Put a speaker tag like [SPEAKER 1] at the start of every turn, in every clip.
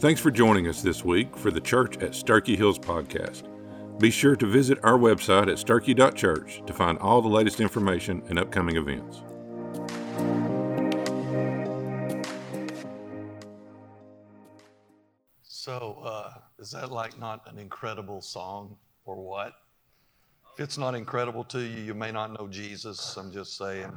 [SPEAKER 1] Thanks for joining us this week for the Church at Sterchi Hills podcast. Be sure to visit our website at sterchi.church to find all the latest information and upcoming events.
[SPEAKER 2] So, uh, is that like not an incredible song or what? If it's not incredible to you, you may not know Jesus. I'm just saying.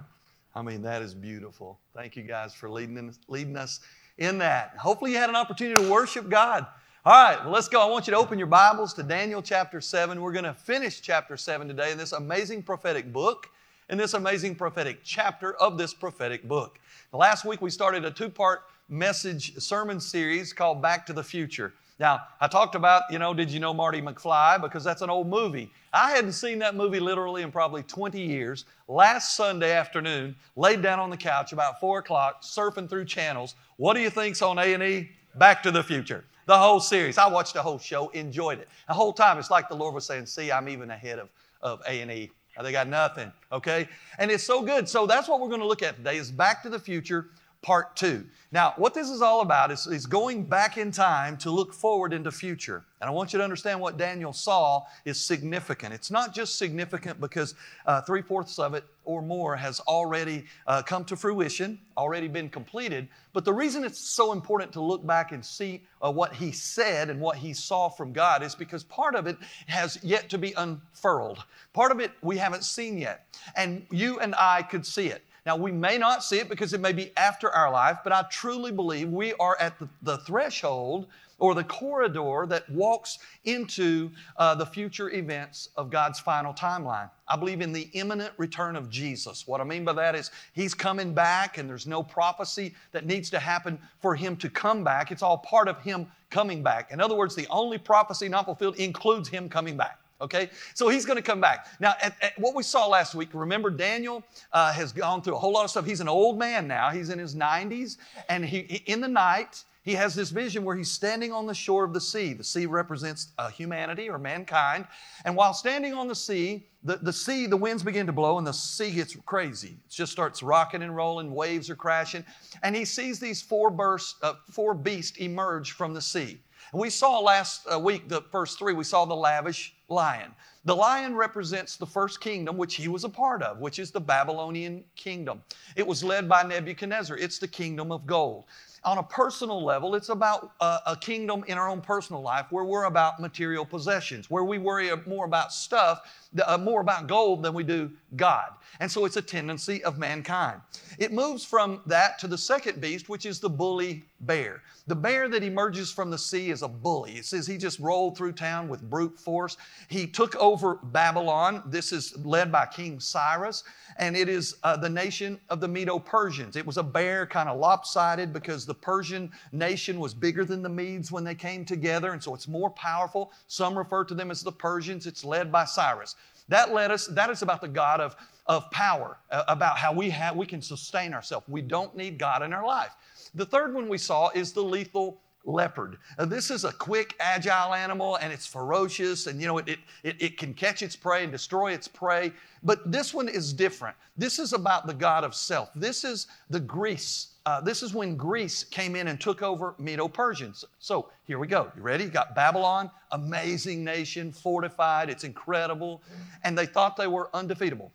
[SPEAKER 2] I mean, that is beautiful. Thank you guys for leading, leading us in that. Hopefully, you had an opportunity to worship God. All right, well, let's go. I want you to open your Bibles to Daniel chapter 7. We're going to finish chapter 7 today in this amazing prophetic book, in this amazing prophetic chapter of this prophetic book. Last week, we started a two part message sermon series called Back to the Future. Now, I talked about, you know, did you know Marty McFly? Because that's an old movie. I hadn't seen that movie literally in probably 20 years. Last Sunday afternoon, laid down on the couch about 4 o'clock, surfing through channels. What do you think's on A&E? Back to the Future. The whole series. I watched the whole show, enjoyed it. The whole time, it's like the Lord was saying, see, I'm even ahead of, of A&E. They got nothing, okay? And it's so good. So that's what we're going to look at today is Back to the Future part two. Now, what this is all about is, is going back in time to look forward into future. And I want you to understand what Daniel saw is significant. It's not just significant because uh, three fourths of it or more has already uh, come to fruition, already been completed, but the reason it's so important to look back and see uh, what he said and what he saw from God is because part of it has yet to be unfurled. Part of it we haven't seen yet. And you and I could see it. Now, we may not see it because it may be after our life, but I truly believe we are at the, the threshold or the corridor that walks into uh, the future events of God's final timeline. I believe in the imminent return of Jesus. What I mean by that is He's coming back, and there's no prophecy that needs to happen for Him to come back. It's all part of Him coming back. In other words, the only prophecy not fulfilled includes Him coming back. Okay? So he's going to come back. Now, at, at what we saw last week, remember Daniel uh, has gone through a whole lot of stuff. He's an old man now, he's in his 90s, and he, in the night, he has this vision where he's standing on the shore of the sea. The sea represents uh, humanity or mankind. And while standing on the sea, the, the sea, the winds begin to blow and the sea gets crazy. It just starts rocking and rolling, waves are crashing. And he sees these four, bursts, uh, four beasts emerge from the sea. And we saw last uh, week, the first three, we saw the lavish lion. The lion represents the first kingdom, which he was a part of, which is the Babylonian kingdom. It was led by Nebuchadnezzar. It's the kingdom of gold. On a personal level, it's about a, a kingdom in our own personal life where we're about material possessions, where we worry more about stuff, uh, more about gold than we do God. And so it's a tendency of mankind. It moves from that to the second beast, which is the bully bear. The bear that emerges from the sea is a bully. It says he just rolled through town with brute force. He took over Babylon. This is led by King Cyrus, and it is uh, the nation of the Medo Persians. It was a bear, kind of lopsided, because the Persian nation was bigger than the Medes when they came together, and so it's more powerful. Some refer to them as the Persians. It's led by Cyrus. That led us, that is about the God of, of power, uh, about how we have we can sustain ourselves. We don't need God in our life. The third one we saw is the lethal leopard. This is a quick, agile animal and it's ferocious and you know it, it, it can catch its prey and destroy its prey. But this one is different. This is about the God of self. This is the Greece. Uh, this is when Greece came in and took over Medo Persians. So here we go. You ready? You got Babylon, amazing nation, fortified, it's incredible. And they thought they were undefeatable.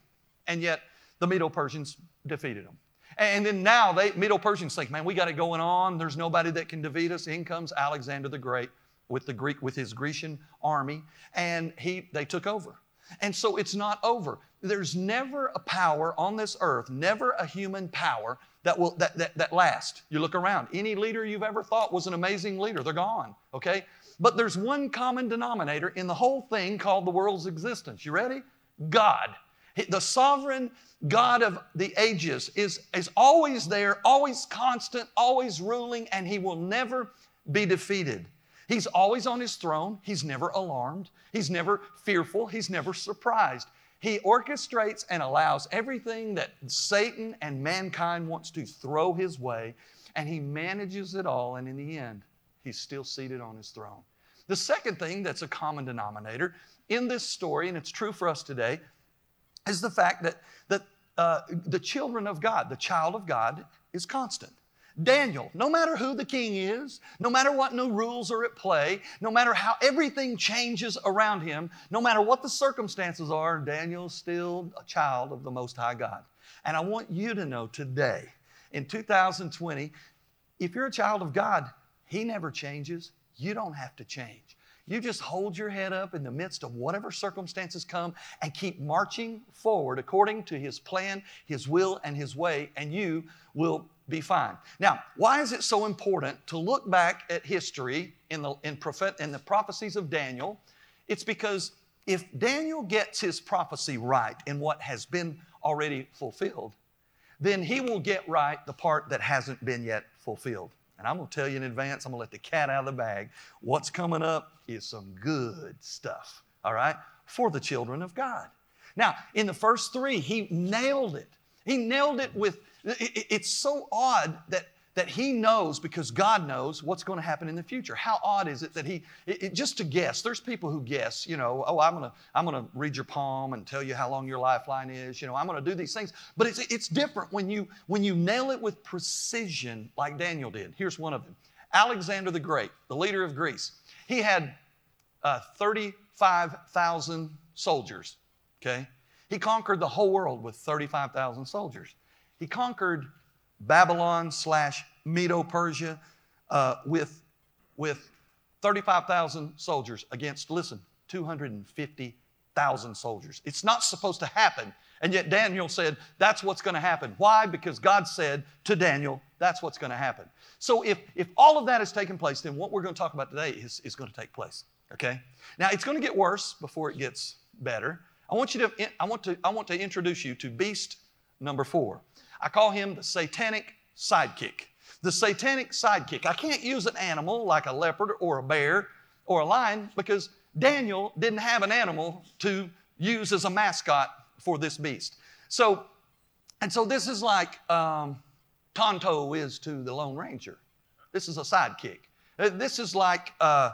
[SPEAKER 2] And yet the Medo Persians defeated them. And then now they Medo Persians think, man, we got it going on. There's nobody that can defeat us. In comes Alexander the Great with the Greek with his Grecian army, and he they took over. And so it's not over. There's never a power on this earth, never a human power that will that, that, that lasts. You look around. Any leader you've ever thought was an amazing leader, they're gone. Okay? But there's one common denominator in the whole thing called the world's existence. You ready? God. The sovereign God of the ages is, is always there, always constant, always ruling, and He will never be defeated. He's always on His throne. He's never alarmed. He's never fearful. He's never surprised. He orchestrates and allows everything that Satan and mankind wants to throw His way, and He manages it all, and in the end, He's still seated on His throne. The second thing that's a common denominator in this story, and it's true for us today, is the fact that, that uh, the children of God, the child of God, is constant. Daniel, no matter who the king is, no matter what new rules are at play, no matter how everything changes around him, no matter what the circumstances are, Daniel's still a child of the Most High God. And I want you to know today, in 2020, if you're a child of God, He never changes. You don't have to change. You just hold your head up in the midst of whatever circumstances come and keep marching forward according to His plan, His will, and His way, and you will be fine. Now, why is it so important to look back at history in the, in, prophet, in the prophecies of Daniel? It's because if Daniel gets his prophecy right in what has been already fulfilled, then he will get right the part that hasn't been yet fulfilled. And I'm going to tell you in advance, I'm going to let the cat out of the bag. What's coming up is some good stuff, all right, for the children of God. Now, in the first three, he nailed it. He nailed it with, it's so odd that that he knows because God knows what's going to happen in the future. How odd is it that he, it, it, just to guess, there's people who guess, you know, oh, I'm going to I'm gonna read your palm and tell you how long your lifeline is, you know, I'm going to do these things. But it's, it's different when you, when you nail it with precision like Daniel did. Here's one of them Alexander the Great, the leader of Greece. He had uh, 35,000 soldiers, okay? He conquered the whole world with 35,000 soldiers. He conquered Babylon slash Medo Persia uh, with, with 35,000 soldiers against, listen, 250,000 soldiers. It's not supposed to happen. And yet Daniel said, that's what's going to happen. Why? Because God said to Daniel, that's what's going to happen. So if, if all of that has taken place, then what we're going to talk about today is, is going to take place. Okay? Now it's going to get worse before it gets better. I want you to I want to I want to introduce you to beast number four. I call him the satanic sidekick. The satanic sidekick. I can't use an animal like a leopard or a bear or a lion because Daniel didn't have an animal to use as a mascot for this beast. So, and so this is like um, Tonto is to the Lone Ranger. This is a sidekick. Uh, this is like uh,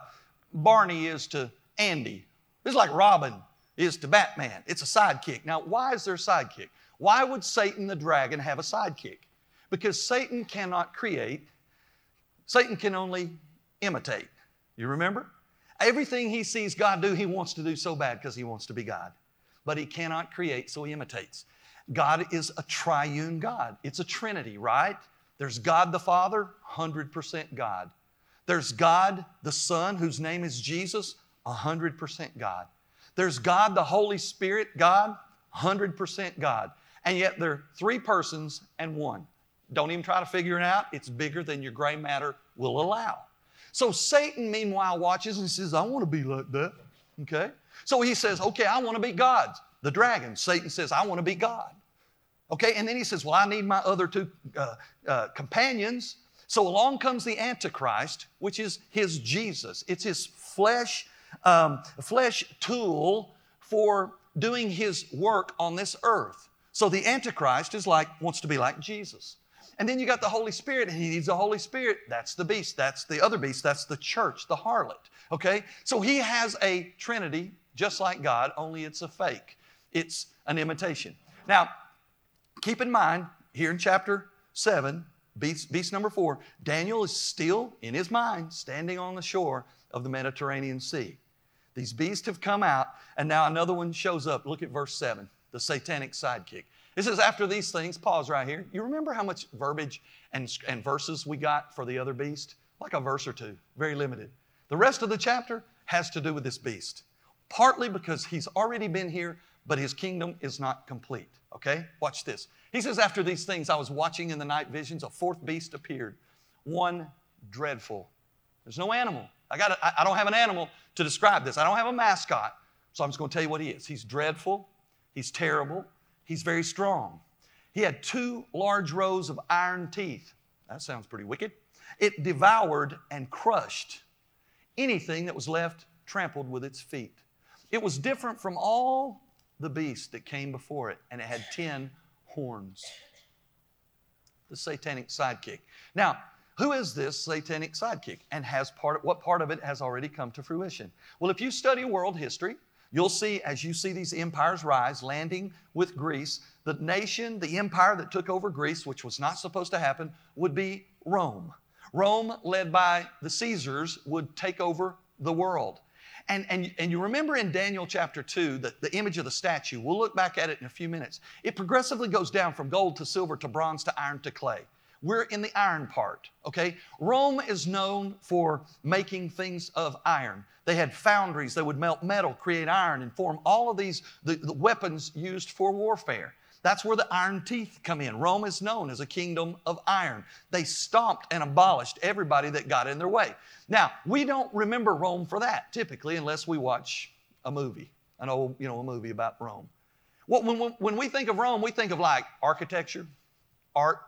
[SPEAKER 2] Barney is to Andy. This is like Robin is to Batman. It's a sidekick. Now, why is there a sidekick? Why would Satan the dragon have a sidekick? Because Satan cannot create, Satan can only imitate. You remember? Everything he sees God do, he wants to do so bad because he wants to be God. But he cannot create, so he imitates. God is a triune God. It's a trinity, right? There's God the Father, 100% God. There's God the Son, whose name is Jesus, 100% God. There's God the Holy Spirit, God, 100% God and yet they're three persons and one. Don't even try to figure it out. It's bigger than your gray matter will allow. So Satan, meanwhile, watches and says, I want to be like that. Okay? So he says, Okay, I want to be God. The dragon. Satan says, I want to be God. Okay? And then he says, Well, I need my other two uh, uh, companions. So along comes the Antichrist, which is his Jesus. It's his flesh, um, flesh tool for doing his work on this earth. So the Antichrist is like, wants to be like Jesus. And then you got the Holy Spirit, and he needs the Holy Spirit. That's the beast. That's the other beast. That's the church, the harlot. Okay? So he has a trinity just like God, only it's a fake. It's an imitation. Now, keep in mind, here in chapter 7, beast, beast number 4, Daniel is still, in his mind, standing on the shore of the Mediterranean Sea. These beasts have come out, and now another one shows up. Look at verse 7 the satanic sidekick. It says, after these things, pause right here. You remember how much verbiage and, and verses we got for the other beast? Like a verse or two, very limited. The rest of the chapter has to do with this beast, partly because he's already been here, but his kingdom is not complete. Okay? Watch this. He says, After these things, I was watching in the night visions, a fourth beast appeared, one dreadful. There's no animal. I, got I don't have an animal to describe this. I don't have a mascot. So I'm just going to tell you what he is. He's dreadful, He's terrible. He's very strong. He had two large rows of iron teeth. That sounds pretty wicked. It devoured and crushed anything that was left trampled with its feet. It was different from all the beasts that came before it, and it had 10 horns. The satanic sidekick. Now, who is this satanic sidekick and has part of, what part of it has already come to fruition? Well, if you study world history, you'll see as you see these empires rise, landing with Greece, the nation, the empire that took over Greece, which was not supposed to happen, would be Rome. Rome, led by the Caesars, would take over the world. And, and, and you remember in Daniel chapter 2, the, the image of the statue, we'll look back at it in a few minutes. It progressively goes down from gold to silver to bronze to iron to clay. We're in the iron part, okay? Rome is known for making things of iron. They had foundries that would melt metal, create iron, and form all of these the, the weapons used for warfare. That's where the iron teeth come in. Rome is known as a kingdom of iron. They stomped and abolished everybody that got in their way. Now, we don't remember Rome for that typically unless we watch a movie, an old, you know, a movie about Rome. Well, when, when we think of Rome, we think of like architecture, art,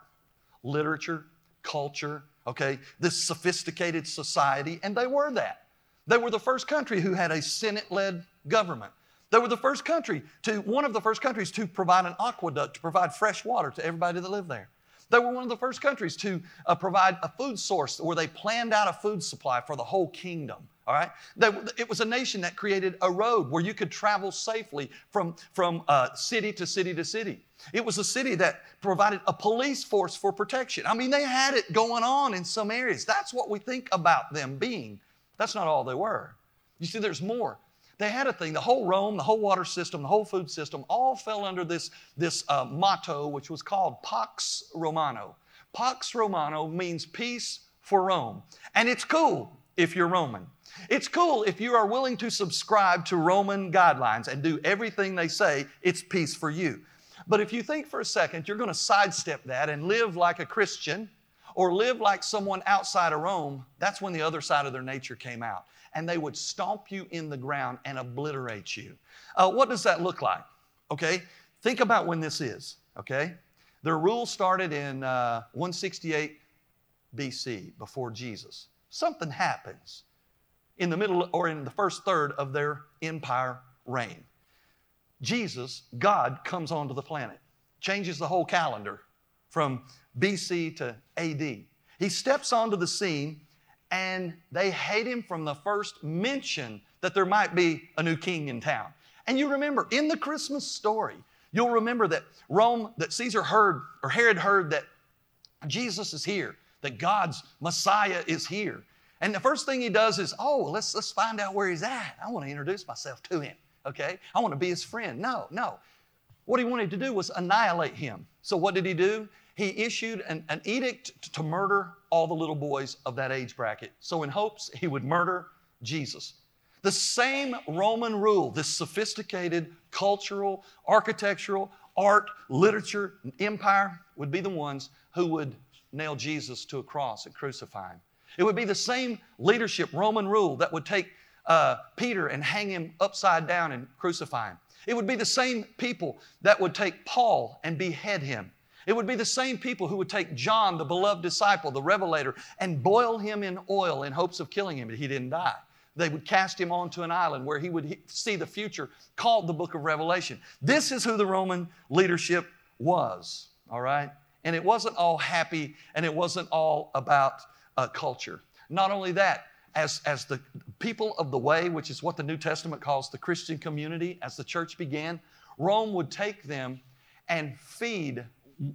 [SPEAKER 2] literature, culture, okay, this sophisticated society, and they were that. They were the first country who had a Senate led government. They were the first country to, one of the first countries to provide an aqueduct to provide fresh water to everybody that lived there. They were one of the first countries to uh, provide a food source where they planned out a food supply for the whole kingdom. All right? They, it was a nation that created a road where you could travel safely from, from uh, city to city to city. It was a city that provided a police force for protection. I mean, they had it going on in some areas. That's what we think about them being. That's not all they were. You see, there's more. They had a thing, the whole Rome, the whole water system, the whole food system, all fell under this, this uh, motto, which was called Pax Romana. Pax Romana means peace for Rome. And it's cool if you're Roman. It's cool if you are willing to subscribe to Roman guidelines and do everything they say, it's peace for you. But if you think for a second you're going to sidestep that and live like a Christian or live like someone outside of Rome, that's when the other side of their nature came out and they would stomp you in the ground and obliterate you. Uh, what does that look like? Okay, think about when this is, okay? Their rule started in uh, 168 BC, before Jesus. Something happens in the middle or in the first third of their empire reign. Jesus, God, comes onto the planet, changes the whole calendar from BC to AD. He steps onto the scene and they hate him from the first mention that there might be a new king in town. And you remember in the Christmas story, you'll remember that Rome, that Caesar heard, or Herod heard that Jesus is here, that God's Messiah is here. And the first thing he does is, oh, let's, let's find out where he's at. I want to introduce myself to him, okay? I want to be his friend. No, no. What he wanted to do was annihilate him. So what did he do? He issued an, an edict to murder all the little boys of that age bracket. So, in hopes he would murder Jesus. The same Roman rule, this sophisticated cultural, architectural, art, literature, empire, would be the ones who would nail Jesus to a cross and crucify him. It would be the same leadership, Roman rule, that would take uh, Peter and hang him upside down and crucify him. It would be the same people that would take Paul and behead him. It would be the same people who would take John, the beloved disciple, the revelator, and boil him in oil in hopes of killing him, but he didn't die. They would cast him onto an island where he would see the future called the book of Revelation. This is who the Roman leadership was, all right? And it wasn't all happy and it wasn't all about uh, culture. Not only that, as, as the people of the way, which is what the New Testament calls the Christian community, as the church began, Rome would take them and feed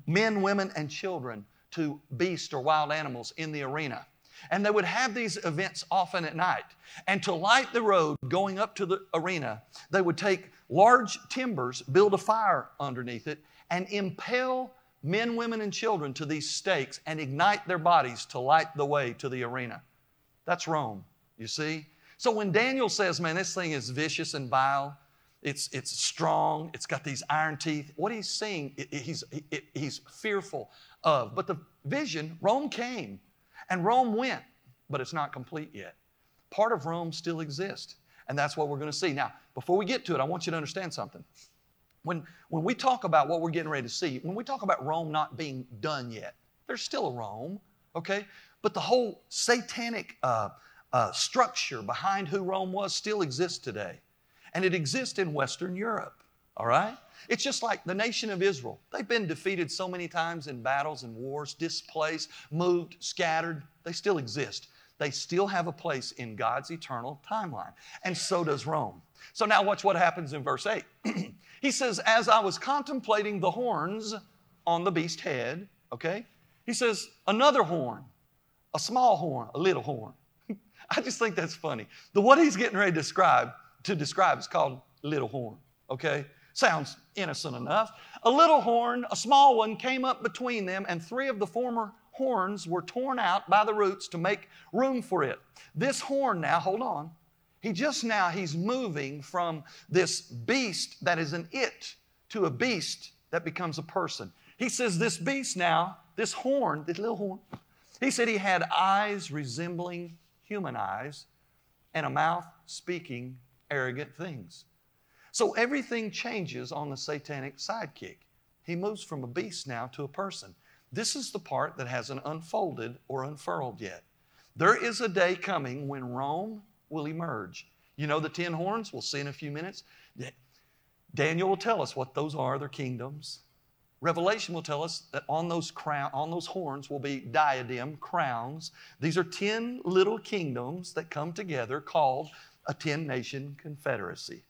[SPEAKER 2] men, women, and children to beasts or wild animals in the arena. And they would have these events often at night. And to light the road going up to the arena, they would take large timbers, build a fire underneath it, and impale men, women, and children to these stakes and ignite their bodies to light the way to the arena. That's Rome, you see? So when Daniel says, man, this thing is vicious and vile, it's, it's strong. It's got these iron teeth. What he's seeing, it, it, he's, it, he's fearful of. But the vision, Rome came and Rome went, but it's not complete yet. Part of Rome still exists. And that's what we're going to see. Now, before we get to it, I want you to understand something. When, when we talk about what we're getting ready to see, when we talk about Rome not being done yet, there's still a Rome, okay? But the whole satanic uh, uh, structure behind who Rome was still exists today and it exists in Western Europe, all right? It's just like the nation of Israel. They've been defeated so many times in battles and wars, displaced, moved, scattered. They still exist. They still have a place in God's eternal timeline. And so does Rome. So now watch what happens in verse 8. he says, As I was contemplating the horns on the beast head, okay, he says, another horn, a small horn, a little horn. I just think that's funny. The what he's getting ready to describe to describe It's called little horn. Okay? Sounds innocent enough. A little horn, a small one, came up between them, and three of the former horns were torn out by the roots to make room for it. This horn now, hold on. He just now he's moving from this beast that is an it to a beast that becomes a person. He says this beast now, this horn, this little horn, he said he had eyes resembling human eyes and a mouth speaking arrogant things. So everything changes on the satanic sidekick. He moves from a beast now to a person. This is the part that hasn't unfolded or unfurled yet. There is a day coming when Rome will emerge. You know the ten horns? We'll see in a few minutes. Daniel will tell us what those are, their kingdoms. Revelation will tell us that on those crown, on those horns will be diadem crowns. These are 10 little kingdoms that come together called a 10 nation confederacy.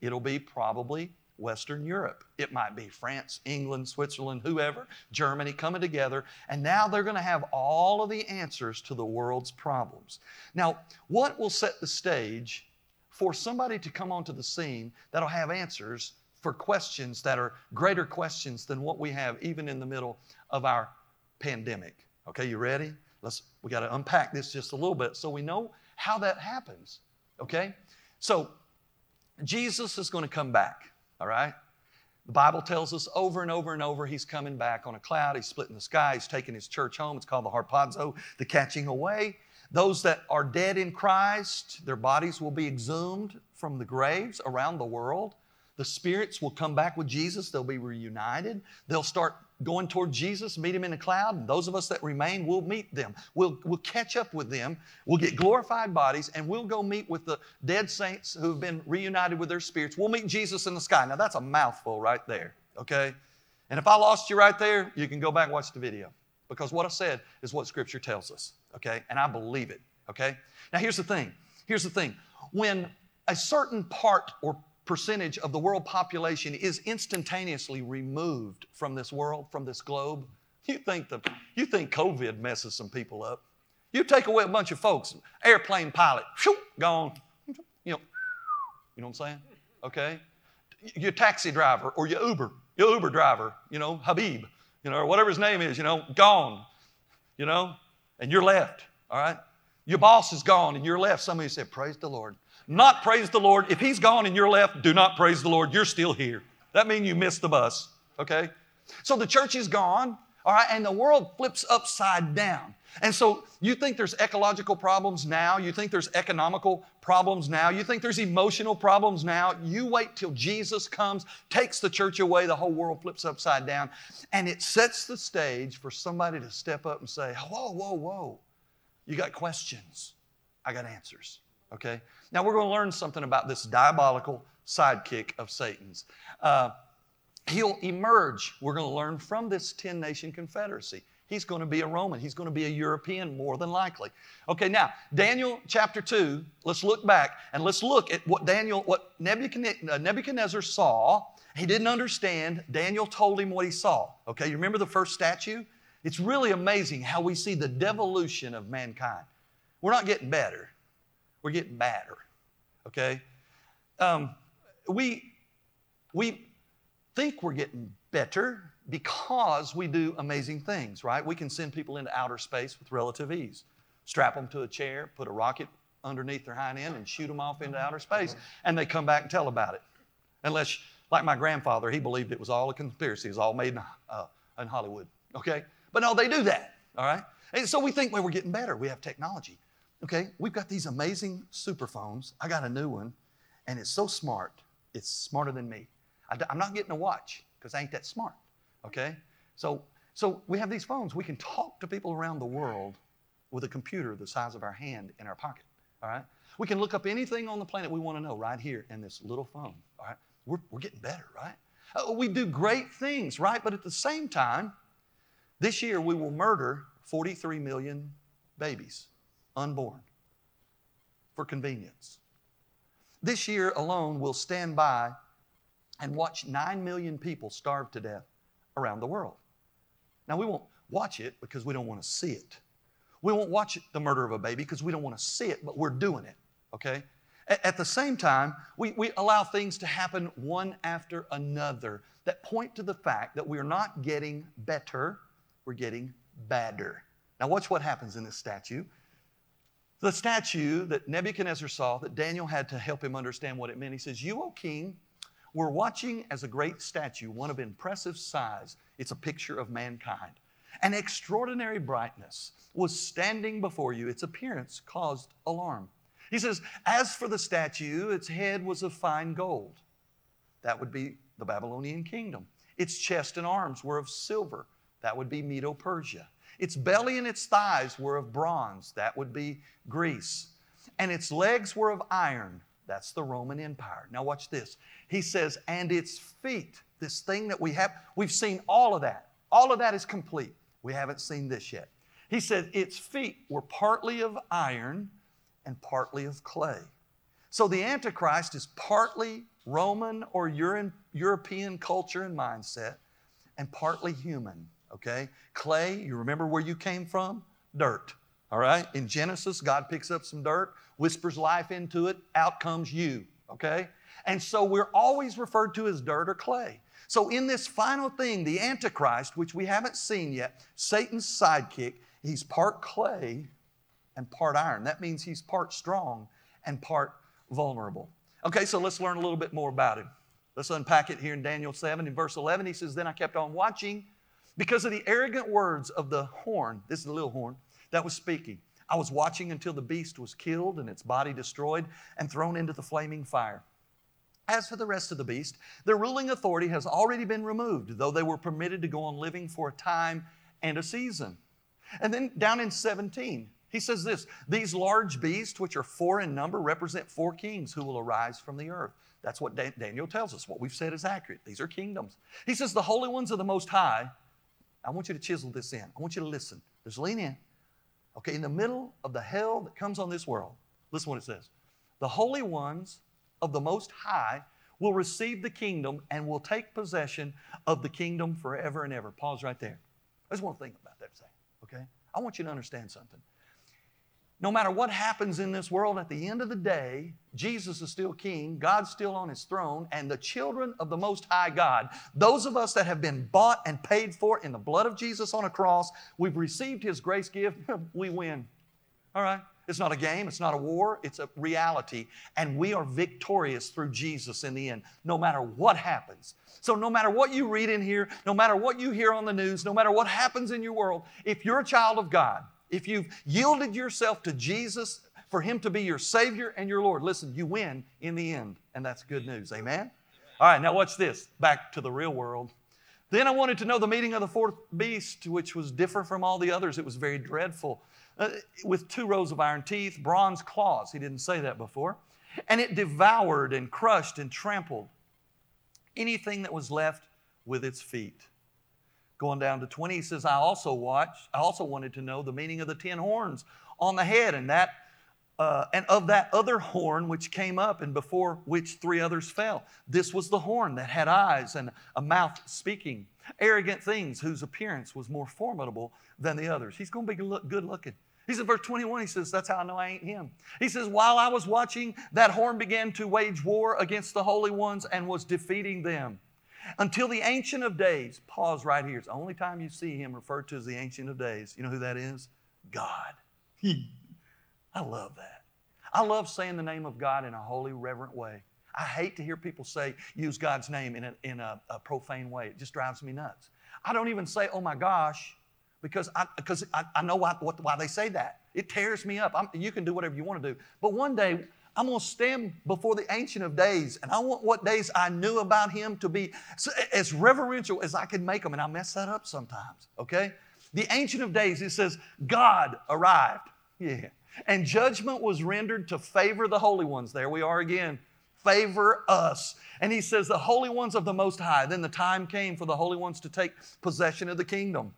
[SPEAKER 2] It'll be probably Western Europe. It might be France, England, Switzerland, whoever, Germany coming together. And now they're going to have all of the answers to the world's problems. Now, what will set the stage for somebody to come onto the scene that'll have answers for questions that are greater questions than what we have even in the middle of our pandemic? Okay, you ready? Let's we got to unpack this just a little bit so we know how that happens. Okay? So Jesus is going to come back, all right? The Bible tells us over and over and over he's coming back on a cloud. He's splitting the sky. He's taking his church home. It's called the harpazo, the catching away. Those that are dead in Christ, their bodies will be exhumed from the graves around the world. The spirits will come back with Jesus. They'll be reunited. They'll start going toward Jesus, meet him in the cloud. And those of us that remain will meet them. We'll, we'll catch up with them. We'll get glorified bodies and we'll go meet with the dead saints who've been reunited with their spirits. We'll meet Jesus in the sky. Now, that's a mouthful right there, okay? And if I lost you right there, you can go back and watch the video because what I said is what Scripture tells us, okay? And I believe it, okay? Now, here's the thing. Here's the thing. When a certain part or percentage of the world population is instantaneously removed from this world, from this globe. You think, the, you think COVID messes some people up. You take away a bunch of folks, airplane pilot, shoo, gone. You know, you know what I'm saying? Okay? Your taxi driver or your Uber, your Uber driver, you know, Habib, you know, or whatever his name is, you know, gone, you know, and you're left, all right? Your boss is gone and you're left. Somebody said, Praise the Lord not praise the Lord. If he's gone and you're left, do not praise the Lord. You're still here. That means you missed the bus, okay? So the church is gone, all right, and the world flips upside down. And so you think there's ecological problems now, you think there's economical problems now, you think there's emotional problems now. You wait till Jesus comes, takes the church away, the whole world flips upside down, and it sets the stage for somebody to step up and say, Whoa, whoa, whoa, you got questions. I got answers. Okay? Now we're going to learn something about this diabolical sidekick of Satan's. Uh, he'll emerge, we're going to learn from this 10 nation confederacy. He's going to be a Roman. He's going to be a European more than likely. Okay, now, Daniel chapter 2, let's look back and let's look at what Daniel, what uh, Nebuchadnezzar saw. He didn't understand. Daniel told him what he saw. Okay, you remember the first statue? It's really amazing how we see the devolution of mankind. We're not getting better, we're getting badder. Okay? Um, we, we think we're getting better because we do amazing things, right? We can send people into outer space with relative ease. Strap them to a chair, put a rocket underneath their hind end, and shoot them off into outer space, and they come back and tell about it. Unless, like my grandfather, he believed it was all a conspiracy, it was all made in, uh, in Hollywood, okay? But no, they do that, all right? And so we think, well, we're getting better. We have technology. Okay, we've got these amazing super phones. I got a new one, and it's so smart. It's smarter than me. I, am not getting a watch because I ain't that smart. Okay, so so we have these phones. We can talk to people around the world with a computer the size of our hand in our pocket. All right, we can look up anything on the planet we want to know right here in this little phone. All right, we're, we're getting better, right? Uh, we do great things, right? But at the same time, this year we will murder 43 million babies unborn for convenience. this year alone we'll stand by and watch 9 million people starve to death around the world. Now, we won't watch it because we don't want to see it. We won't watch the murder of a baby because we don't want to see it, but we're doing it, okay? At the same time, we, we allow things to happen one after another that point to the fact that we're not getting better, we're getting badder. Now, watch what happens in this statue. The statue that Nebuchadnezzar saw, that Daniel had to help him understand what it meant, he says, You, O king, were watching as a great statue, one of impressive size. It's a picture of mankind. An extraordinary brightness was standing before you. Its appearance caused alarm. He says, As for the statue, its head was of fine gold. That would be the Babylonian kingdom. Its chest and arms were of silver. That would be Medo Persia. Its belly and its thighs were of bronze. That would be Greece. And its legs were of iron. That's the Roman Empire. Now, watch this. He says, and its feet, this thing that we have, we've seen all of that. All of that is complete. We haven't seen this yet. He said, its feet were partly of iron and partly of clay. So the Antichrist is partly Roman or European culture and mindset and partly human okay? Clay, you remember where you came from? Dirt, all right? In Genesis, God picks up some dirt, whispers life into it, out comes you, okay? And so we're always referred to as dirt or clay. So in this final thing, the Antichrist, which we haven't seen yet, Satan's sidekick, he's part clay and part iron. That means he's part strong and part vulnerable. Okay, so let's learn a little bit more about him. Let's unpack it here in Daniel 7. In verse 11, he says, Then I kept on watching because of the arrogant words of the horn, this is the little horn, that was speaking. I was watching until the beast was killed and its body destroyed and thrown into the flaming fire. As for the rest of the beast, their ruling authority has already been removed, though they were permitted to go on living for a time and a season. And then down in 17, he says this These large beasts, which are four in number, represent four kings who will arise from the earth. That's what Daniel tells us. What we've said is accurate. These are kingdoms. He says, The holy ones of the Most High I want you to chisel this in. I want you to listen. Just lean in. Okay, in the middle of the hell that comes on this world, listen what it says. The holy ones of the Most High will receive the kingdom and will take possession of the kingdom forever and ever. Pause right there. I just want to think about that a okay? I want you to understand something. No matter what happens in this world, at the end of the day, Jesus is still king, God's still on his throne, and the children of the Most High God, those of us that have been bought and paid for in the blood of Jesus on a cross, we've received his grace gift, we win. All right? It's not a game, it's not a war, it's a reality. And we are victorious through Jesus in the end, no matter what happens. So, no matter what you read in here, no matter what you hear on the news, no matter what happens in your world, if you're a child of God, if you've yielded yourself to Jesus for Him to be your Savior and your Lord, listen, you win in the end. And that's good news. Amen? All right, now watch this. Back to the real world. Then I wanted to know the meaning of the fourth beast, which was different from all the others. It was very dreadful, uh, with two rows of iron teeth, bronze claws. He didn't say that before. And it devoured and crushed and trampled anything that was left with its feet. Going down to 20, he says, I also watched, I also wanted to know the meaning of the ten horns on the head and that uh, and of that other horn which came up and before which three others fell. This was the horn that had eyes and a mouth speaking arrogant things whose appearance was more formidable than the others. He's going to be good looking. He's in verse 21, he says, That's how I know I ain't him. He says, While I was watching, that horn began to wage war against the holy ones and was defeating them until the Ancient of Days. Pause right here. It's the only time you see him referred to as the Ancient of Days. You know who that is? God. I love that. I love saying the name of God in a holy, reverent way. I hate to hear people say, use God's name in a, in a, a profane way. It just drives me nuts. I don't even say, oh my gosh, because I, because I, I know why, what, why they say that. It tears me up. I'm, you can do whatever you want to do. But one day, I'm going to stand before the Ancient of Days, and I want what days I knew about Him to be as reverential as I can make them, and I mess that up sometimes, okay? The Ancient of Days, it says, God arrived. Yeah. And judgment was rendered to favor the holy ones. There we are again. Favor us. And he says, the holy ones of the Most High. Then the time came for the holy ones to take possession of the kingdom.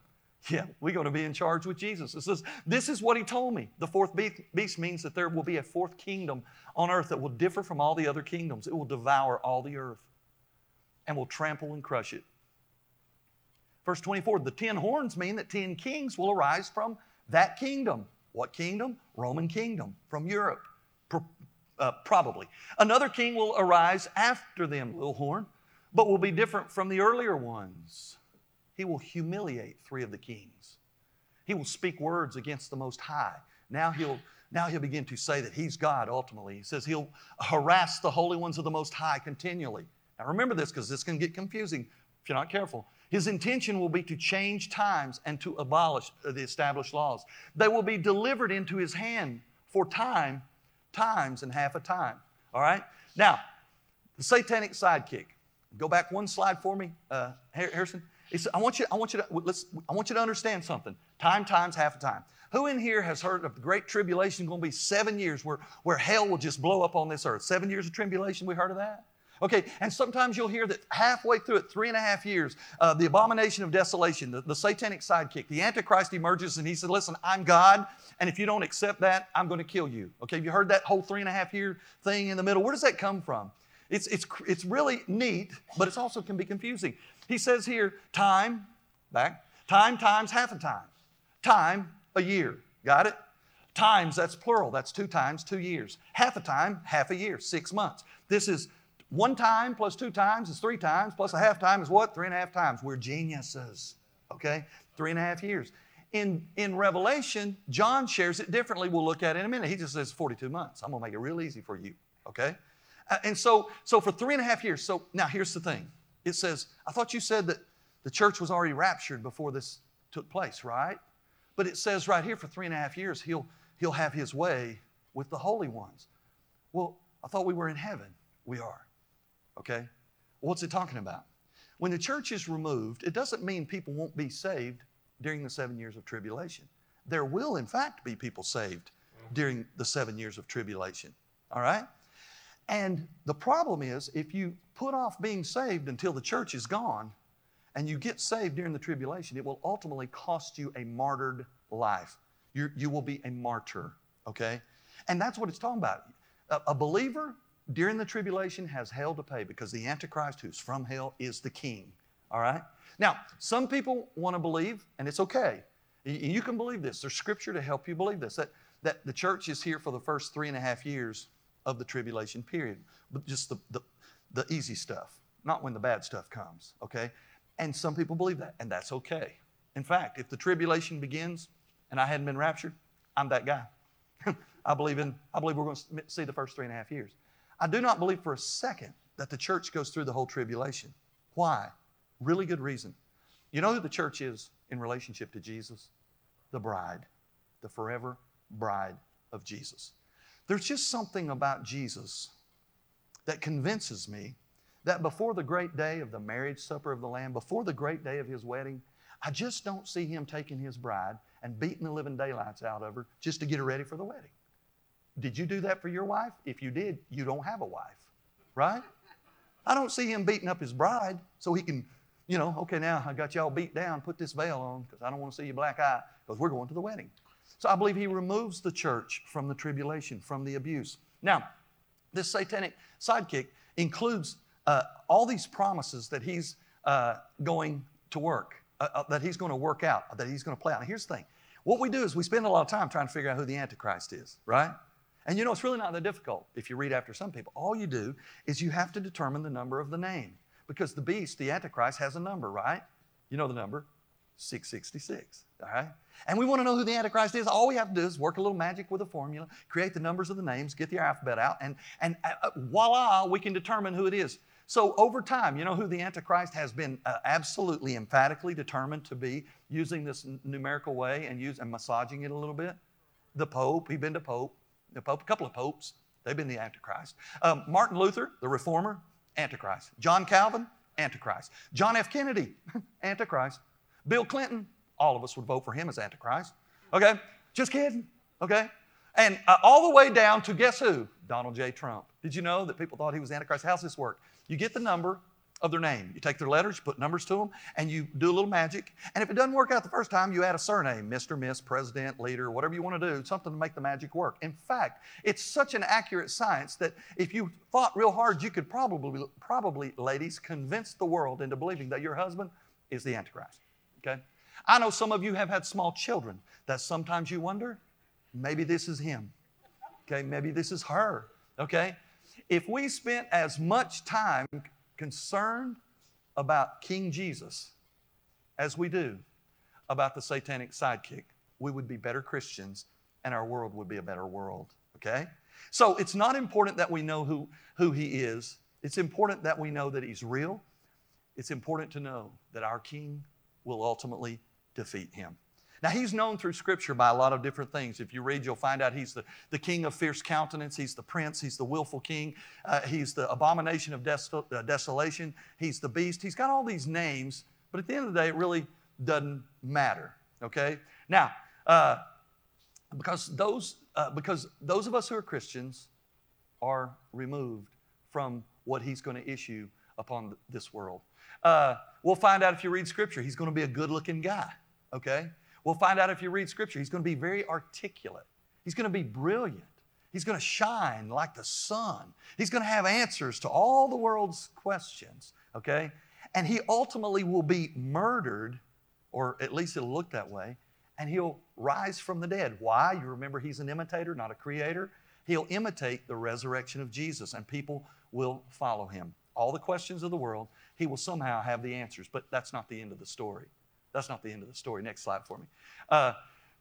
[SPEAKER 2] Yeah, we're going to be in charge with Jesus. It says, This is what he told me. The fourth beast means that there will be a fourth kingdom on earth that will differ from all the other kingdoms. It will devour all the earth and will trample and crush it. Verse 24 the ten horns mean that ten kings will arise from that kingdom. What kingdom? Roman kingdom from Europe, uh, probably. Another king will arise after them, little horn, but will be different from the earlier ones. He will humiliate three of the kings. He will speak words against the Most High. Now he'll, now he'll begin to say that he's God ultimately. He says he'll harass the holy ones of the Most High continually. Now remember this because this can get confusing if you're not careful. His intention will be to change times and to abolish the established laws. They will be delivered into his hand for time, times, and half a time. All right? Now, the satanic sidekick. Go back one slide for me, uh, Harrison. I want you, I want you to let's I want you to understand something. Time times half a time. Who in here has heard of the great tribulation going to be seven years where, where hell will just blow up on this earth? Seven years of tribulation, we heard of that? Okay, and sometimes you'll hear that halfway through it, three and a half years, uh, the abomination of desolation, the, the satanic sidekick, the Antichrist emerges and he said, Listen, I'm God, and if you don't accept that, I'm going to kill you. Okay, have you heard that whole three and a half year thing in the middle? Where does that come from? It's, it's, it's really neat, but it also can be confusing. He says here, time, back, time times half a time. Time, a year. Got it? Times, that's plural. That's two times, two years. Half a time, half a year, six months. This is one time plus two times is three times, plus a half time is what? Three and a half times. We're geniuses. Okay? Three and a half years. In, in Revelation, John shares it differently. We'll look at it in a minute. He just says 42 months. I'm to make it real easy for you. Okay? Uh, and so, so for three and a half years, so now here's the thing it says, I thought you said that the church was already raptured before this took place, right? But it says right here for three and a half years, he'll, he'll have his way with the holy ones. Well, I thought we were in heaven. We are. Okay? What's it talking about? When the church is removed, it doesn't mean people won't be saved during the seven years of tribulation. There will, in fact, be people saved during the seven years of tribulation. All right? And the problem is, if you put off being saved until the church is gone and you get saved during the tribulation, it will ultimately cost you a martyred life. You're, you will be a martyr, okay? And that's what it's talking about. A, a believer during the tribulation has hell to pay because the Antichrist, who's from hell, is the king, all right? Now, some people want to believe, and it's okay. You can believe this. There's scripture to help you believe this that, that the church is here for the first three and a half years of the tribulation period, but just the, the, the easy stuff, not when the bad stuff comes, okay? And some people believe that, and that's okay. In fact, if the tribulation begins and I hadn't been raptured, I'm that guy. I believe in, I believe we're going to see the first three and a half years. I do not believe for a second that the church goes through the whole tribulation. Why? Really good reason. You know who the church is in relationship to Jesus? The bride, the forever bride of Jesus. There's just something about Jesus that convinces me that before the great day of the marriage supper of the Lamb, before the great day of his wedding, I just don't see him taking his bride and beating the living daylights out of her just to get her ready for the wedding. Did you do that for your wife? If you did, you don't have a wife, right? I don't see him beating up his bride so he can, you know, okay, now I got y'all beat down, put this veil on because I don't want to see your black eye because we're going to the wedding. So I believe he removes the church from the tribulation, from the abuse. Now, this satanic sidekick includes uh, all these promises that he's uh, going to work, uh, uh that he's going to work out, that he's going to play out. Now, here's the thing what we do is we spend a lot of time trying to figure out who the Antichrist is, right? And you know, it's really not that difficult if you read after some people. All you do is you have to determine the number of the name because the beast, the Antichrist, has a number, right? You know the number 666, all right? And we want to know who the Antichrist is. All we have to do is work a little magic with a formula, create the numbers of the names, get the alphabet out, and, and uh, uh, voila, we can determine who it is. So over time, you know who the Antichrist has been uh, absolutely emphatically determined to be using this n- numerical way and, use, and massaging it a little bit? The Pope. He's been to Pope. The Pope, a couple of popes. They've been the Antichrist. Um, Martin Luther, the Reformer, Antichrist. John Calvin, Antichrist. John F. Kennedy, Antichrist. Bill Clinton, all of us would vote for him as Antichrist. Okay? Just kidding. Okay? And uh, all the way down to guess who? Donald J. Trump. Did you know that people thought he was Antichrist? How's this work? You get the number, of their name. You take their letters, you put numbers to them, and you do a little magic. And if it doesn't work out the first time, you add a surname Mr., Miss, President, Leader, whatever you want to do, something to make the magic work. In fact, it's such an accurate science that if you thought real hard, you could probably, probably, ladies, convince the world into believing that your husband is the Antichrist. Okay? I know some of you have had small children that sometimes you wonder, maybe this is him. Okay, maybe this is her. Okay? If we spent as much time concerned about King Jesus as we do about the satanic sidekick, we would be better Christians and our world would be a better world. Okay? So it's not important that we know who, who he is. It's important that we know that he's real. It's important to know that our king will ultimately defeat him. Now, he's known through Scripture by a lot of different things. If you read, you'll find out he's the, the king of fierce countenance, he's the prince, he's the willful king, uh, he's the abomination of uh, desolation, he's the beast. He's got all these names, but at the end of the day, it really doesn't matter, okay? Now, uh, because, those, uh, because those of us who are Christians are removed from what he's going to issue upon this world. Uh, we'll find out if you read Scripture, he's going to be a good looking guy, okay? We'll find out if you read Scripture. He's going to be very articulate, he's going to be brilliant. He's going to shine like the sun. He's going to have answers to all the world's questions, okay? And he ultimately will be murdered, or at least it'll look that way, and he'll rise from the dead. Why? You remember he's an imitator, not a creator. He'll imitate the resurrection of Jesus, and people will follow him. All the questions of the world, he will somehow have the answers, but that's not the end of the story. That's not the end of the story. Next slide for me. Uh,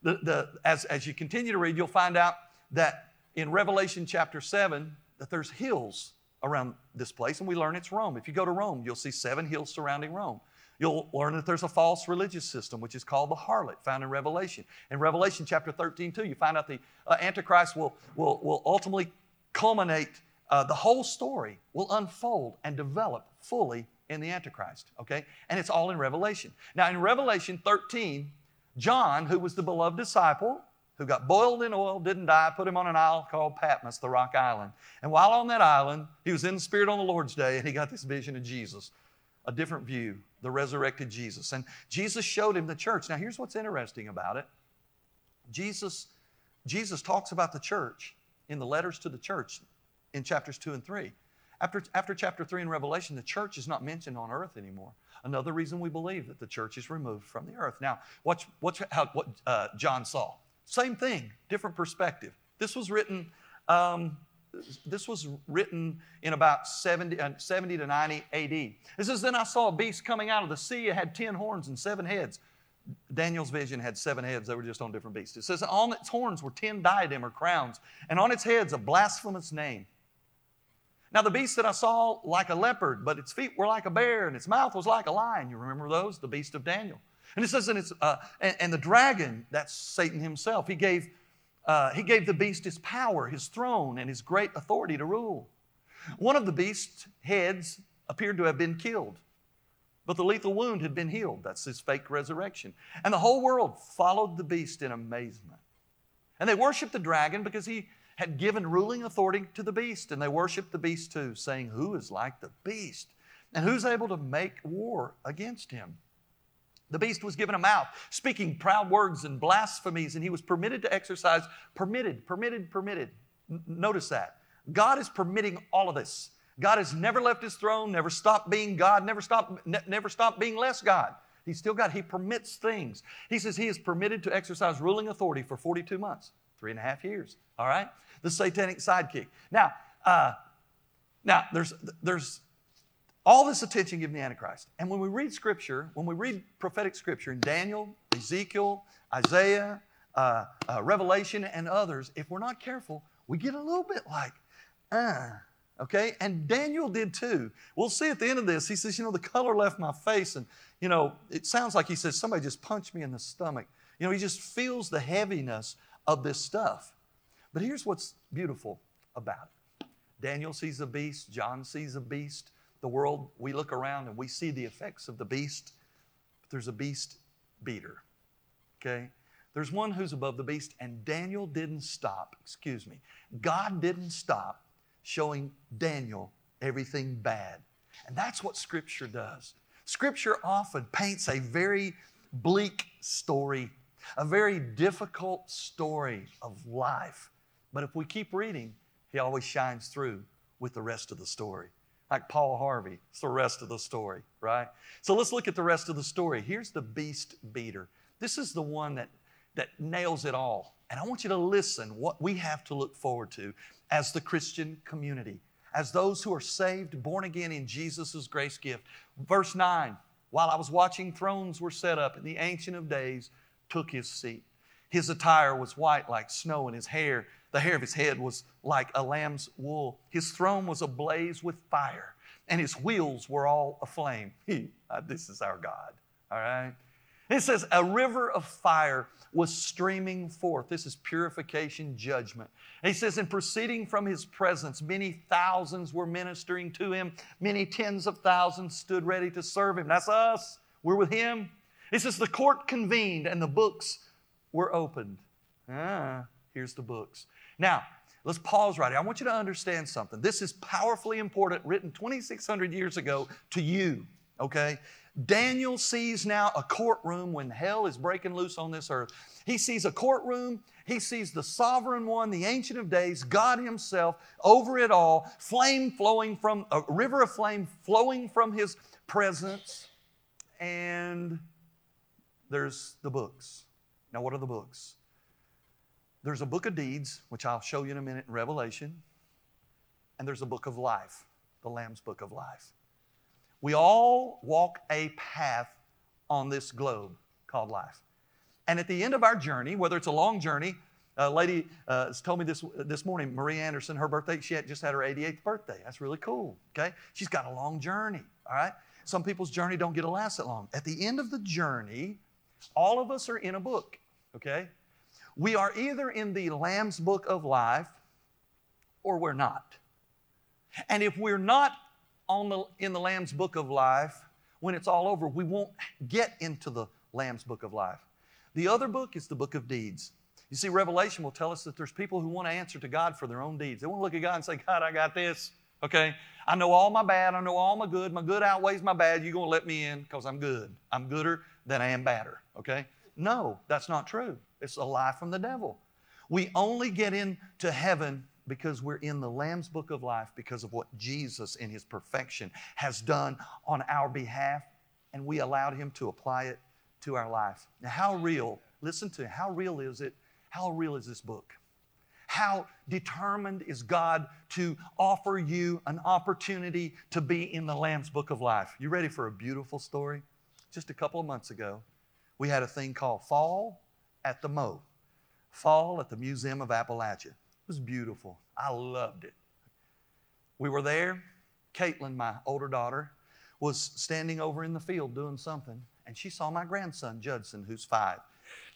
[SPEAKER 2] the, the, as, as you continue to read, you'll find out that in Revelation chapter 7, that there's hills around this place, and we learn it's Rome. If you go to Rome, you'll see seven hills surrounding Rome. You'll learn that there's a false religious system, which is called the harlot, found in Revelation. In Revelation chapter 13, too, you find out the uh, Antichrist will, will, will ultimately culminate, uh, the whole story will unfold and develop fully in the Antichrist, okay? And it's all in Revelation. Now, in Revelation 13, John, who was the beloved disciple, who got boiled in oil, didn't die, put him on an isle called Patmos, the rock island. And while on that island, he was in the Spirit on the Lord's day, and he got this vision of Jesus, a different view, the resurrected Jesus. And Jesus showed him the church. Now, here's what's interesting about it Jesus, Jesus talks about the church in the letters to the church in chapters 2 and 3. After, after chapter 3 in Revelation, the church is not mentioned on earth anymore. Another reason we believe that the church is removed from the earth. Now, watch, watch how, what uh, John saw. Same thing, different perspective. This was written, um, this was written in about 70, uh, 70 to 90 AD. It says, Then I saw a beast coming out of the sea. It had 10 horns and seven heads. Daniel's vision had seven heads. They were just on different beasts. It says, On its horns were 10 diadem or crowns, and on its heads a blasphemous name. Now, the beast that I saw like a leopard, but its feet were like a bear, and its mouth was like a lion. You remember those? The beast of Daniel. And it says, and, it's, uh, and, and, the dragon, that's Satan himself, he gave, uh, he gave the beast his power, his throne, and his great authority to rule. One of the beast's heads appeared to have been killed, but the lethal wound had been healed. That's his fake resurrection. And the whole world followed the beast in amazement. And they worshiped the dragon because he had given ruling authority to the beast, and they worshiped the beast too, saying, Who is like the beast? And who's able to make war against him? The beast was given a mouth, speaking proud words and blasphemies, and he was permitted to exercise, permitted, permitted, permitted. N- notice that. God is permitting all of this. God has never left his throne, never stopped being God, never stopped, ne- never stopped being less God. He's still God. He permits things. He says he is permitted to exercise ruling authority for 42 months, three and a half years. All right? the satanic sidekick. Now, uh, now there's there's all this attention given the Antichrist. And when we read Scripture, when we read prophetic Scripture in Daniel, Ezekiel, Isaiah, uh, uh, Revelation, and others, if we're not careful, we get a little bit like, uh, okay? And Daniel did too. We'll see at the end of this, he says, you know, the color left my face, and, you know, it sounds like he says, somebody just punched me in the stomach. You know, he just feels the heaviness of this stuff. But here's what's beautiful about it Daniel sees a beast, John sees a beast. The world, we look around and we see the effects of the beast, but there's a beast beater. Okay? There's one who's above the beast, and Daniel didn't stop, excuse me. God didn't stop showing Daniel everything bad. And that's what Scripture does. Scripture often paints a very bleak story, a very difficult story of life. But if we keep reading, he always shines through with the rest of the story. Like Paul Harvey, it's the rest of the story, right? So let's look at the rest of the story. Here's the beast beater. This is the one that, that nails it all. And I want you to listen what we have to look forward to as the Christian community, as those who are saved, born again in Jesus' grace gift. Verse 9 While I was watching, thrones were set up, and the Ancient of Days took his seat. His attire was white like snow, and his hair the hair of his head was like a lamb's wool. His throne was ablaze with fire, and his wheels were all aflame. He, uh, this is our God, all right? It says, A river of fire was streaming forth. This is purification judgment. And he says, And proceeding from his presence, many thousands were ministering to him. Many tens of thousands stood ready to serve him. That's us. We're with him. He says, The court convened and the books were opened. Ah, here's the books. Now, let's pause right here. I want you to understand something. This is powerfully important, written 2,600 years ago to you, okay? Daniel sees now a courtroom when hell is breaking loose on this earth. He sees a courtroom. He sees the sovereign one, the Ancient of Days, God Himself over it all, flame flowing from, a river of flame flowing from His presence. And there's the books. Now, what are the books? There's a book of deeds, which I'll show you in a minute in Revelation, and there's a book of life, the Lamb's book of life. We all walk a path on this globe called life. And at the end of our journey, whether it's a long journey, a lady uh, told me this this morning, Marie Anderson, her birthday, she had just had her 88th birthday. That's really cool, okay? She's got a long journey, all right? Some people's journey don't get to last that long. At the end of the journey, all of us are in a book, okay? We are either in the Lamb's book of life or we're not. And if we're not on the, in the Lamb's book of life, when it's all over, we won't get into the Lamb's book of life. The other book is the book of deeds. You see, Revelation will tell us that there's people who want to answer to God for their own deeds. They want to look at God and say, God, I got this. Okay? I know all my bad. I know all my good. My good outweighs my bad. You're going to let me in because I'm good. I'm gooder than I am badder. Okay? No, that's not true. It's a lie from the devil. We only get into heaven because we're in the Lamb's book of life because of what Jesus in his perfection has done on our behalf, and we allowed him to apply it to our life. Now, how real, listen to how real is it? How real is this book? How determined is God to offer you an opportunity to be in the Lamb's book of life? You ready for a beautiful story? Just a couple of months ago, we had a thing called Fall at the Mo, Fall at the Museum of Appalachia. It was beautiful. I loved it. We were there. Caitlin, my older daughter, was standing over in the field doing something, and she saw my grandson, Judson, who's five.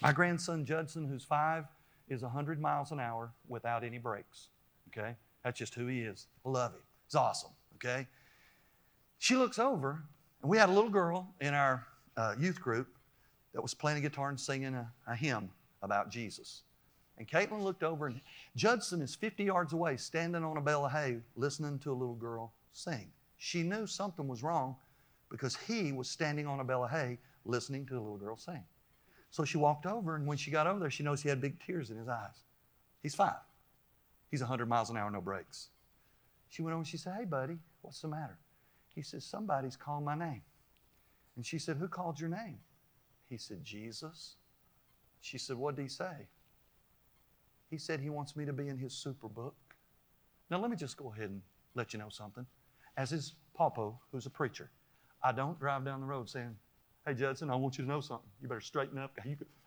[SPEAKER 2] My grandson, Judson, who's five, is 100 miles an hour without any brakes. Okay? That's just who he is. Love him. He's awesome. Okay? She looks over, and we had a little girl in our uh, youth group that was playing a guitar and singing a, a hymn about Jesus. And Caitlin looked over, and Judson is 50 yards away, standing on a bale of hay, listening to a little girl sing. She knew something was wrong because he was standing on a bale of hay, listening to a little girl sing. So she walked over, and when she got over there, she knows he had big tears in his eyes. He's five. He's 100 miles an hour, no brakes. She went over and she said, Hey, buddy, what's the matter? He says, Somebody's called my name. And she said, Who called your name? He said, Jesus. She said, What did he say? He said he wants me to be in his super book. Now, let me just go ahead and let you know something. As his papa, who's a preacher, I don't drive down the road saying, Hey, Judson, I want you to know something. You better straighten up.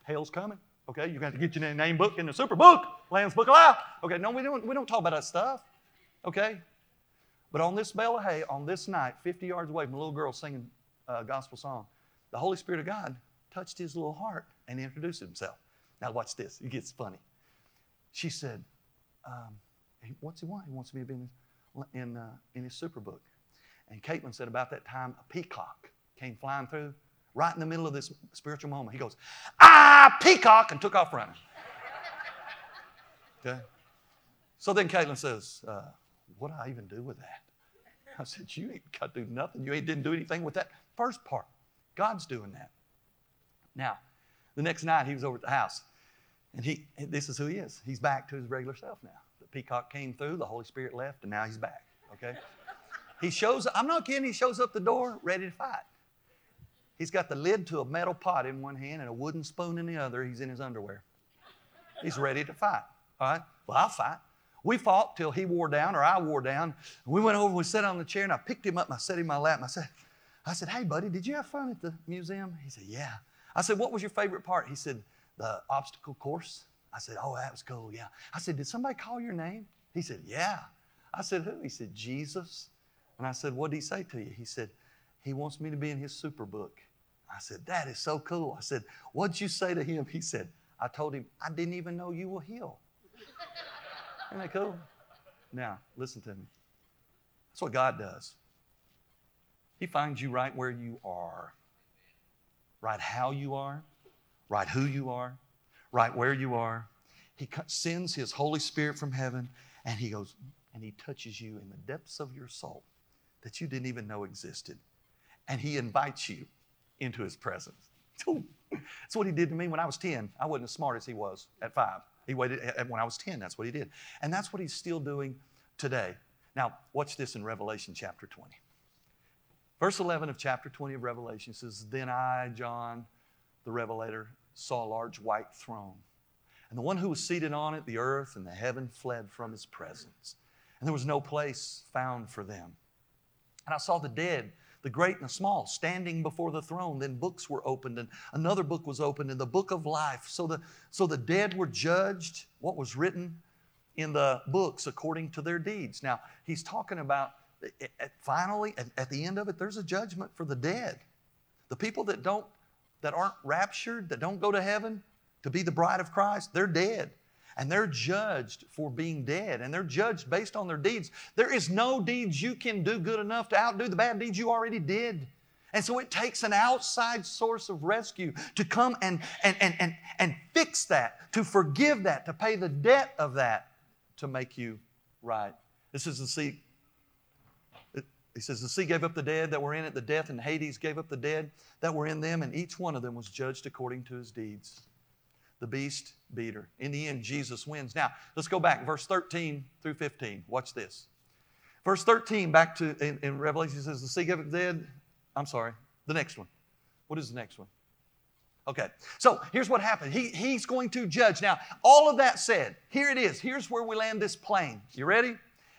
[SPEAKER 2] Hell's coming. Okay, you got to get your name book in the super book, Lamb's Book of Life. Okay, no, we don't, we don't talk about that stuff. Okay? But on this bale of hay, on this night, 50 yards away from a little girl singing a gospel song, the Holy Spirit of God touched his little heart and introduced himself. Now, watch this. It gets funny. She said, um, What's he want? He wants me to be in his, in, uh, in his superbook. And Caitlin said, About that time, a peacock came flying through right in the middle of this spiritual moment. He goes, Ah, peacock, and took off running. okay? So then Caitlin says, uh, What do I even do with that? I said, You ain't got to do nothing. You ain't didn't do anything with that first part. God's doing that. Now, the next night he was over at the house. And he this is who he is. He's back to his regular self now. The peacock came through, the Holy Spirit left, and now he's back. Okay? He shows I'm not kidding, he shows up the door ready to fight. He's got the lid to a metal pot in one hand and a wooden spoon in the other. He's in his underwear. He's ready to fight. All right? Well, I'll fight. We fought till he wore down or I wore down. We went over, we sat on the chair, and I picked him up and I set him in my lap. And I said, I said, hey, buddy, did you have fun at the museum? He said, yeah. I said, what was your favorite part? He said, the obstacle course. I said, oh, that was cool, yeah. I said, did somebody call your name? He said, yeah. I said, who? He said, Jesus. And I said, what did he say to you? He said, he wants me to be in his super book. I said, that is so cool. I said, what'd you say to him? He said, I told him, I didn't even know you were healed. Isn't that cool? Now, listen to me. That's what God does. He finds you right where you are, right how you are, right who you are, right where you are. He sends His Holy Spirit from heaven and He goes and He touches you in the depths of your soul that you didn't even know existed. And He invites you into His presence. That's what He did to me when I was 10. I wasn't as smart as He was at five. He waited eh, eh, when I was 10, that's what He did. And that's what He's still doing today. Now, watch this in Revelation chapter 20. Verse 11 of chapter 20 of Revelation says, Then I, John, the Revelator, saw a large white throne. And the one who was seated on it, the earth and the heaven fled from his presence. And there was no place found for them. And I saw the dead, the great and the small, standing before the throne. Then books were opened, and another book was opened, in the book of life. So the, so the dead were judged, what was written in the books according to their deeds. Now, he's talking about eh, eh, finally, at the end of it, there's a judgment for the dead. The people that don't, that aren't raptured, that don't go to heaven to be the bride of Christ, they're dead. And they're judged for being dead. And they're judged based on their deeds. There is no deeds you can do good enough to outdo the bad deeds you already did. And so it takes an outside source of rescue to come and, and, and, and, and fix that, to forgive that, to pay the debt of that, to make you right. This is the sea he says, The sea gave up the dead that were in it, the death and Hades gave up the dead that were in them, and each one of them was judged according to his deeds. The beast beater. In the end, Jesus wins. Now, let's go back, verse 13 through 15. Watch this. Verse 13, back to in, in Revelation, says, The sea the dead. I'm sorry, the next one. What is the next one? Okay, so here's what happened. He, he's going to judge. Now, all of that said, here it is. Here's where we land this plane. You ready?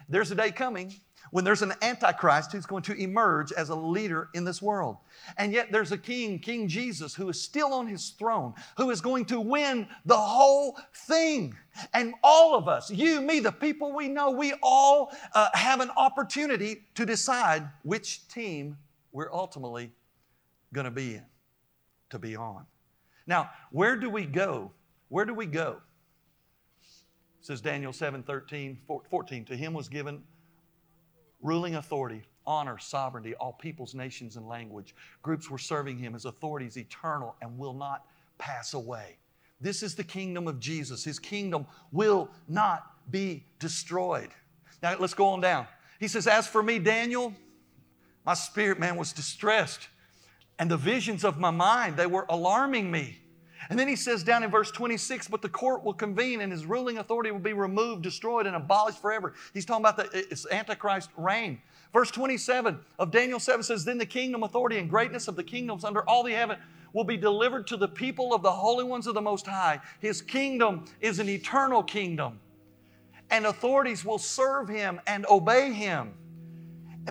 [SPEAKER 2] There's a day coming when there's an antichrist who's going to emerge as a leader in this world. And yet there's a king, King Jesus, who is still on his throne, who is going to win the whole thing. And all of us, you, me, the people we know, we all uh, have an opportunity to decide which team we're ultimately going to be in, to be on. Now, where do we go? Where do we go? says Daniel 7 13, 14. To him was given ruling authority, honor, sovereignty, all peoples, nations, and language. Groups were serving him. His authority is eternal and will not pass away. This is the kingdom of Jesus. His kingdom will not be destroyed. Now let's go on down. He says, As for me, Daniel, my spirit man was distressed, and the visions of my mind, they were alarming me. And then he says down in verse 26, but the court will convene and his ruling authority will be removed, destroyed, and abolished forever. He's talking about the it's Antichrist reign. Verse 27 of Daniel 7 says, Then the kingdom, authority, and greatness of the kingdoms under all the heaven will be delivered to the people of the holy ones of the Most High. His kingdom is an eternal kingdom, and authorities will serve him and obey him.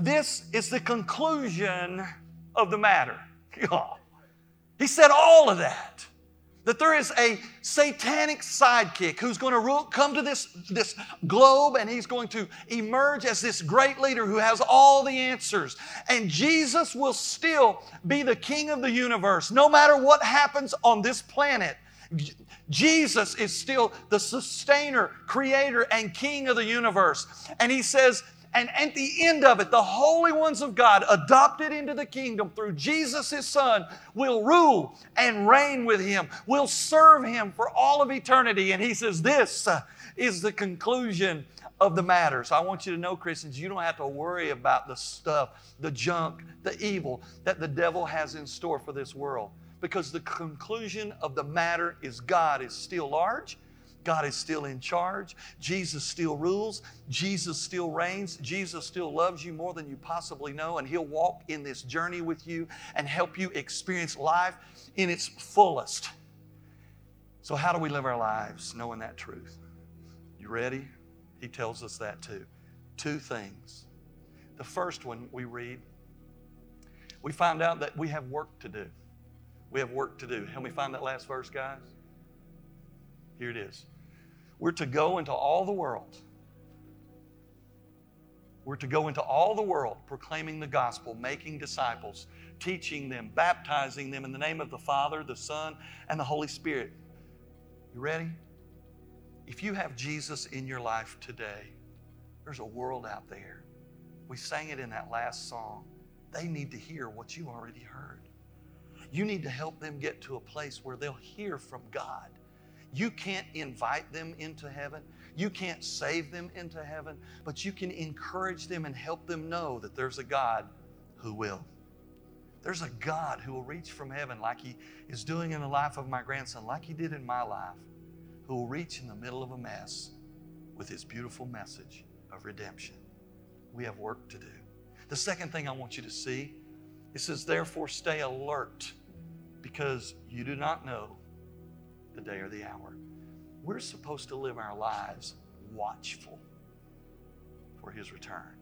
[SPEAKER 2] This is the conclusion of the matter. He said all of that that there is a satanic sidekick who's going to rule, come to this, this globe and he's going to emerge as this great leader who has all the answers. And Jesus will still be the king of the universe, no matter what happens on this planet. Jesus is still the sustainer, creator, and king of the universe. And he says, and at the end of it, the holy ones of God, adopted into the kingdom through Jesus, his son, will rule and reign with him, will serve him for all of eternity. And he says, This uh, is the conclusion of the matter. So I want you to know, Christians, you don't have to worry about the stuff, the junk, the evil that the devil has in store for this world. Because the conclusion of the matter is God is still large. God is still in charge. Jesus still rules. Jesus still reigns. Jesus still loves you more than you possibly know, and He'll walk in this journey with you and help you experience life in its fullest. So, how do we live our lives knowing that truth? You ready? He tells us that too. Two things. The first one we read, we find out that we have work to do. We have work to do. Help me find that last verse, guys. Here it is. We're to go into all the world. We're to go into all the world proclaiming the gospel, making disciples, teaching them, baptizing them in the name of the Father, the Son, and the Holy Spirit. You ready? If you have Jesus in your life today, there's a world out there. We sang it in that last song. They need to hear what you already heard. You need to help them get to a place where they'll hear from God. You can't invite them into heaven. You can't save them into heaven, but you can encourage them and help them know that there's a God who will. There's a God who will reach from heaven like He is doing in the life of my grandson, like He did in my life who will reach in the middle of a mess with his beautiful message of redemption. We have work to do. The second thing I want you to see, it says, therefore stay alert because you do not know the day or the hour. We're supposed to live our lives watchful for his return.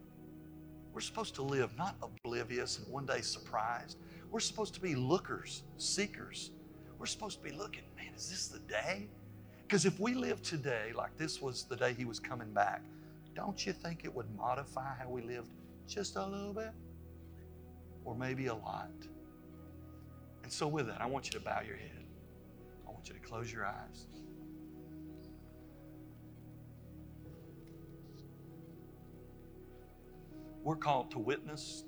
[SPEAKER 2] We're supposed to live not oblivious and one day surprised. We're supposed to be lookers, seekers. We're supposed to be looking, man, is this the day? Because if we live today like this was the day he was coming back, don't you think it would modify how we lived just a little bit? Or maybe a lot? And so, with that, I want you to bow your head. Want you to close your eyes. We're called to witness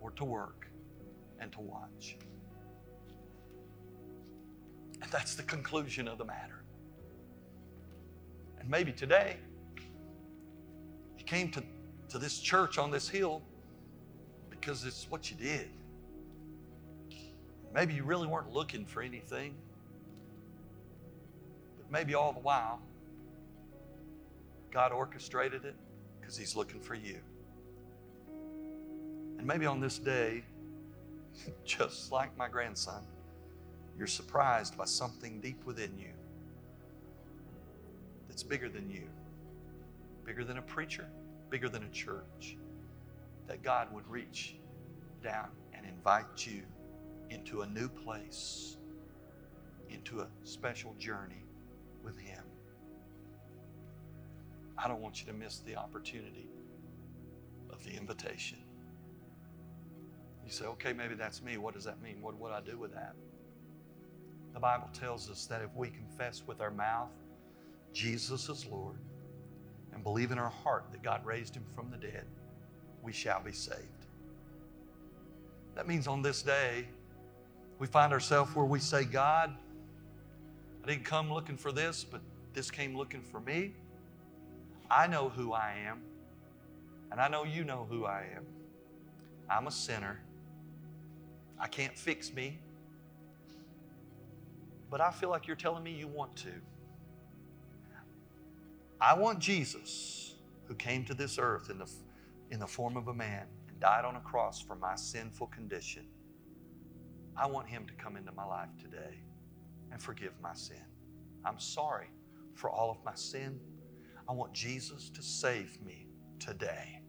[SPEAKER 2] or to work and to watch. And that's the conclusion of the matter. And maybe today, you came to, to this church on this hill because it's what you did. Maybe you really weren't looking for anything. Maybe all the while, God orchestrated it because He's looking for you. And maybe on this day, just like my grandson, you're surprised by something deep within you that's bigger than you, bigger than a preacher, bigger than a church. That God would reach down and invite you into a new place, into a special journey with Him. I don't want you to miss the opportunity of the invitation. You say, okay, maybe that's me. What does that mean? What would I do with that? The Bible tells us that if we confess with our mouth Jesus is Lord and believe in our heart that God raised him from the dead, we shall be saved. That means on this day, we find ourselves where we say, God, I didn't come looking for this, but this came looking for me. I know who I am, and I know you know who I am. I'm a sinner. I can't fix me, but I feel like you're telling me you want to. I want Jesus, who came to this earth in the, in the form of a man and died on a cross for my sinful condition. I want him to come into my life today and forgive my sin. I'm sorry for all of my sin. I want Jesus to save me today.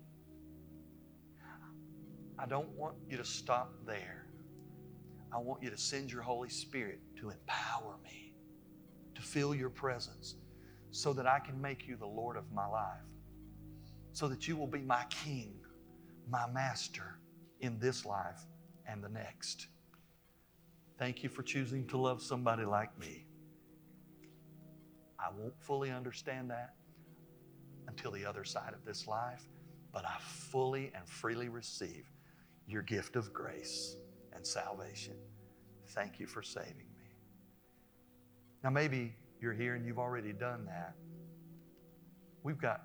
[SPEAKER 2] I don't want you to stop there. I want you to send your Holy Spirit to empower me, to feel your presence, so that I can make you the Lord of my life, so that you will be my King, my Master in this life and the next. Thank you for choosing to love somebody like me. I won't fully understand that until the other side of this life, but I fully and freely receive your gift of grace and salvation. Thank you for saving me. Now, maybe you're here and you've already done that, we've got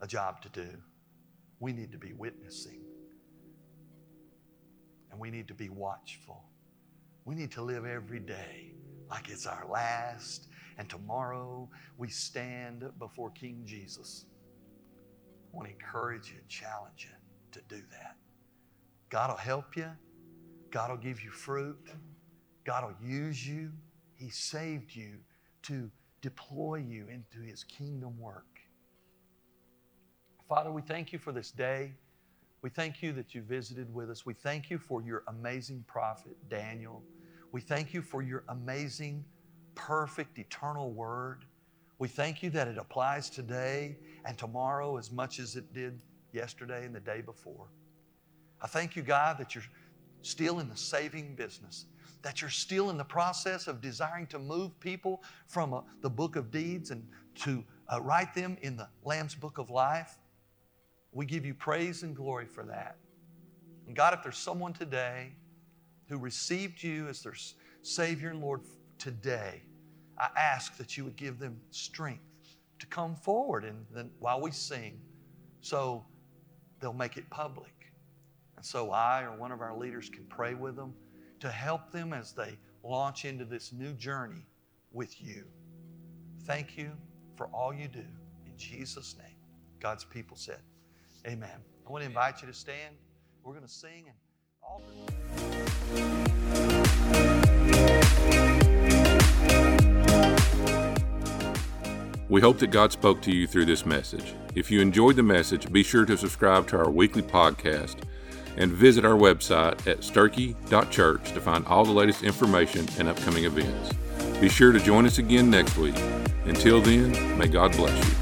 [SPEAKER 2] a job to do. We need to be witnessing. And we need to be watchful. We need to live every day like it's our last, and tomorrow we stand before King Jesus. I want to encourage you and challenge you to do that. God will help you. God will give you fruit. God will use you. He saved you to deploy you into His kingdom work. Father, we thank you for this day. We thank you that you visited with us. We thank you for your amazing prophet, Daniel. We thank you for your amazing, perfect, eternal word. We thank you that it applies today and tomorrow as much as it did yesterday and the day before. I thank you, God, that you're still in the saving business, that you're still in the process of desiring to move people from uh, the book of deeds and to uh, write them in the Lamb's book of life. We give you praise and glory for that. And God, if there's someone today who received you as their Savior and Lord today, I ask that you would give them strength to come forward and then while we sing, so they'll make it public. And so I or one of our leaders can pray with them to help them as they launch into this new journey with you. Thank you for all you do. In Jesus' name, God's people said. Amen. I want to invite you to stand. We're going to sing and all.
[SPEAKER 1] We hope that God spoke to you through this message. If you enjoyed the message, be sure to subscribe to our weekly podcast and visit our website at sterchi.church to find all the latest information and upcoming events. Be sure to join us again next week. Until then, may God bless you.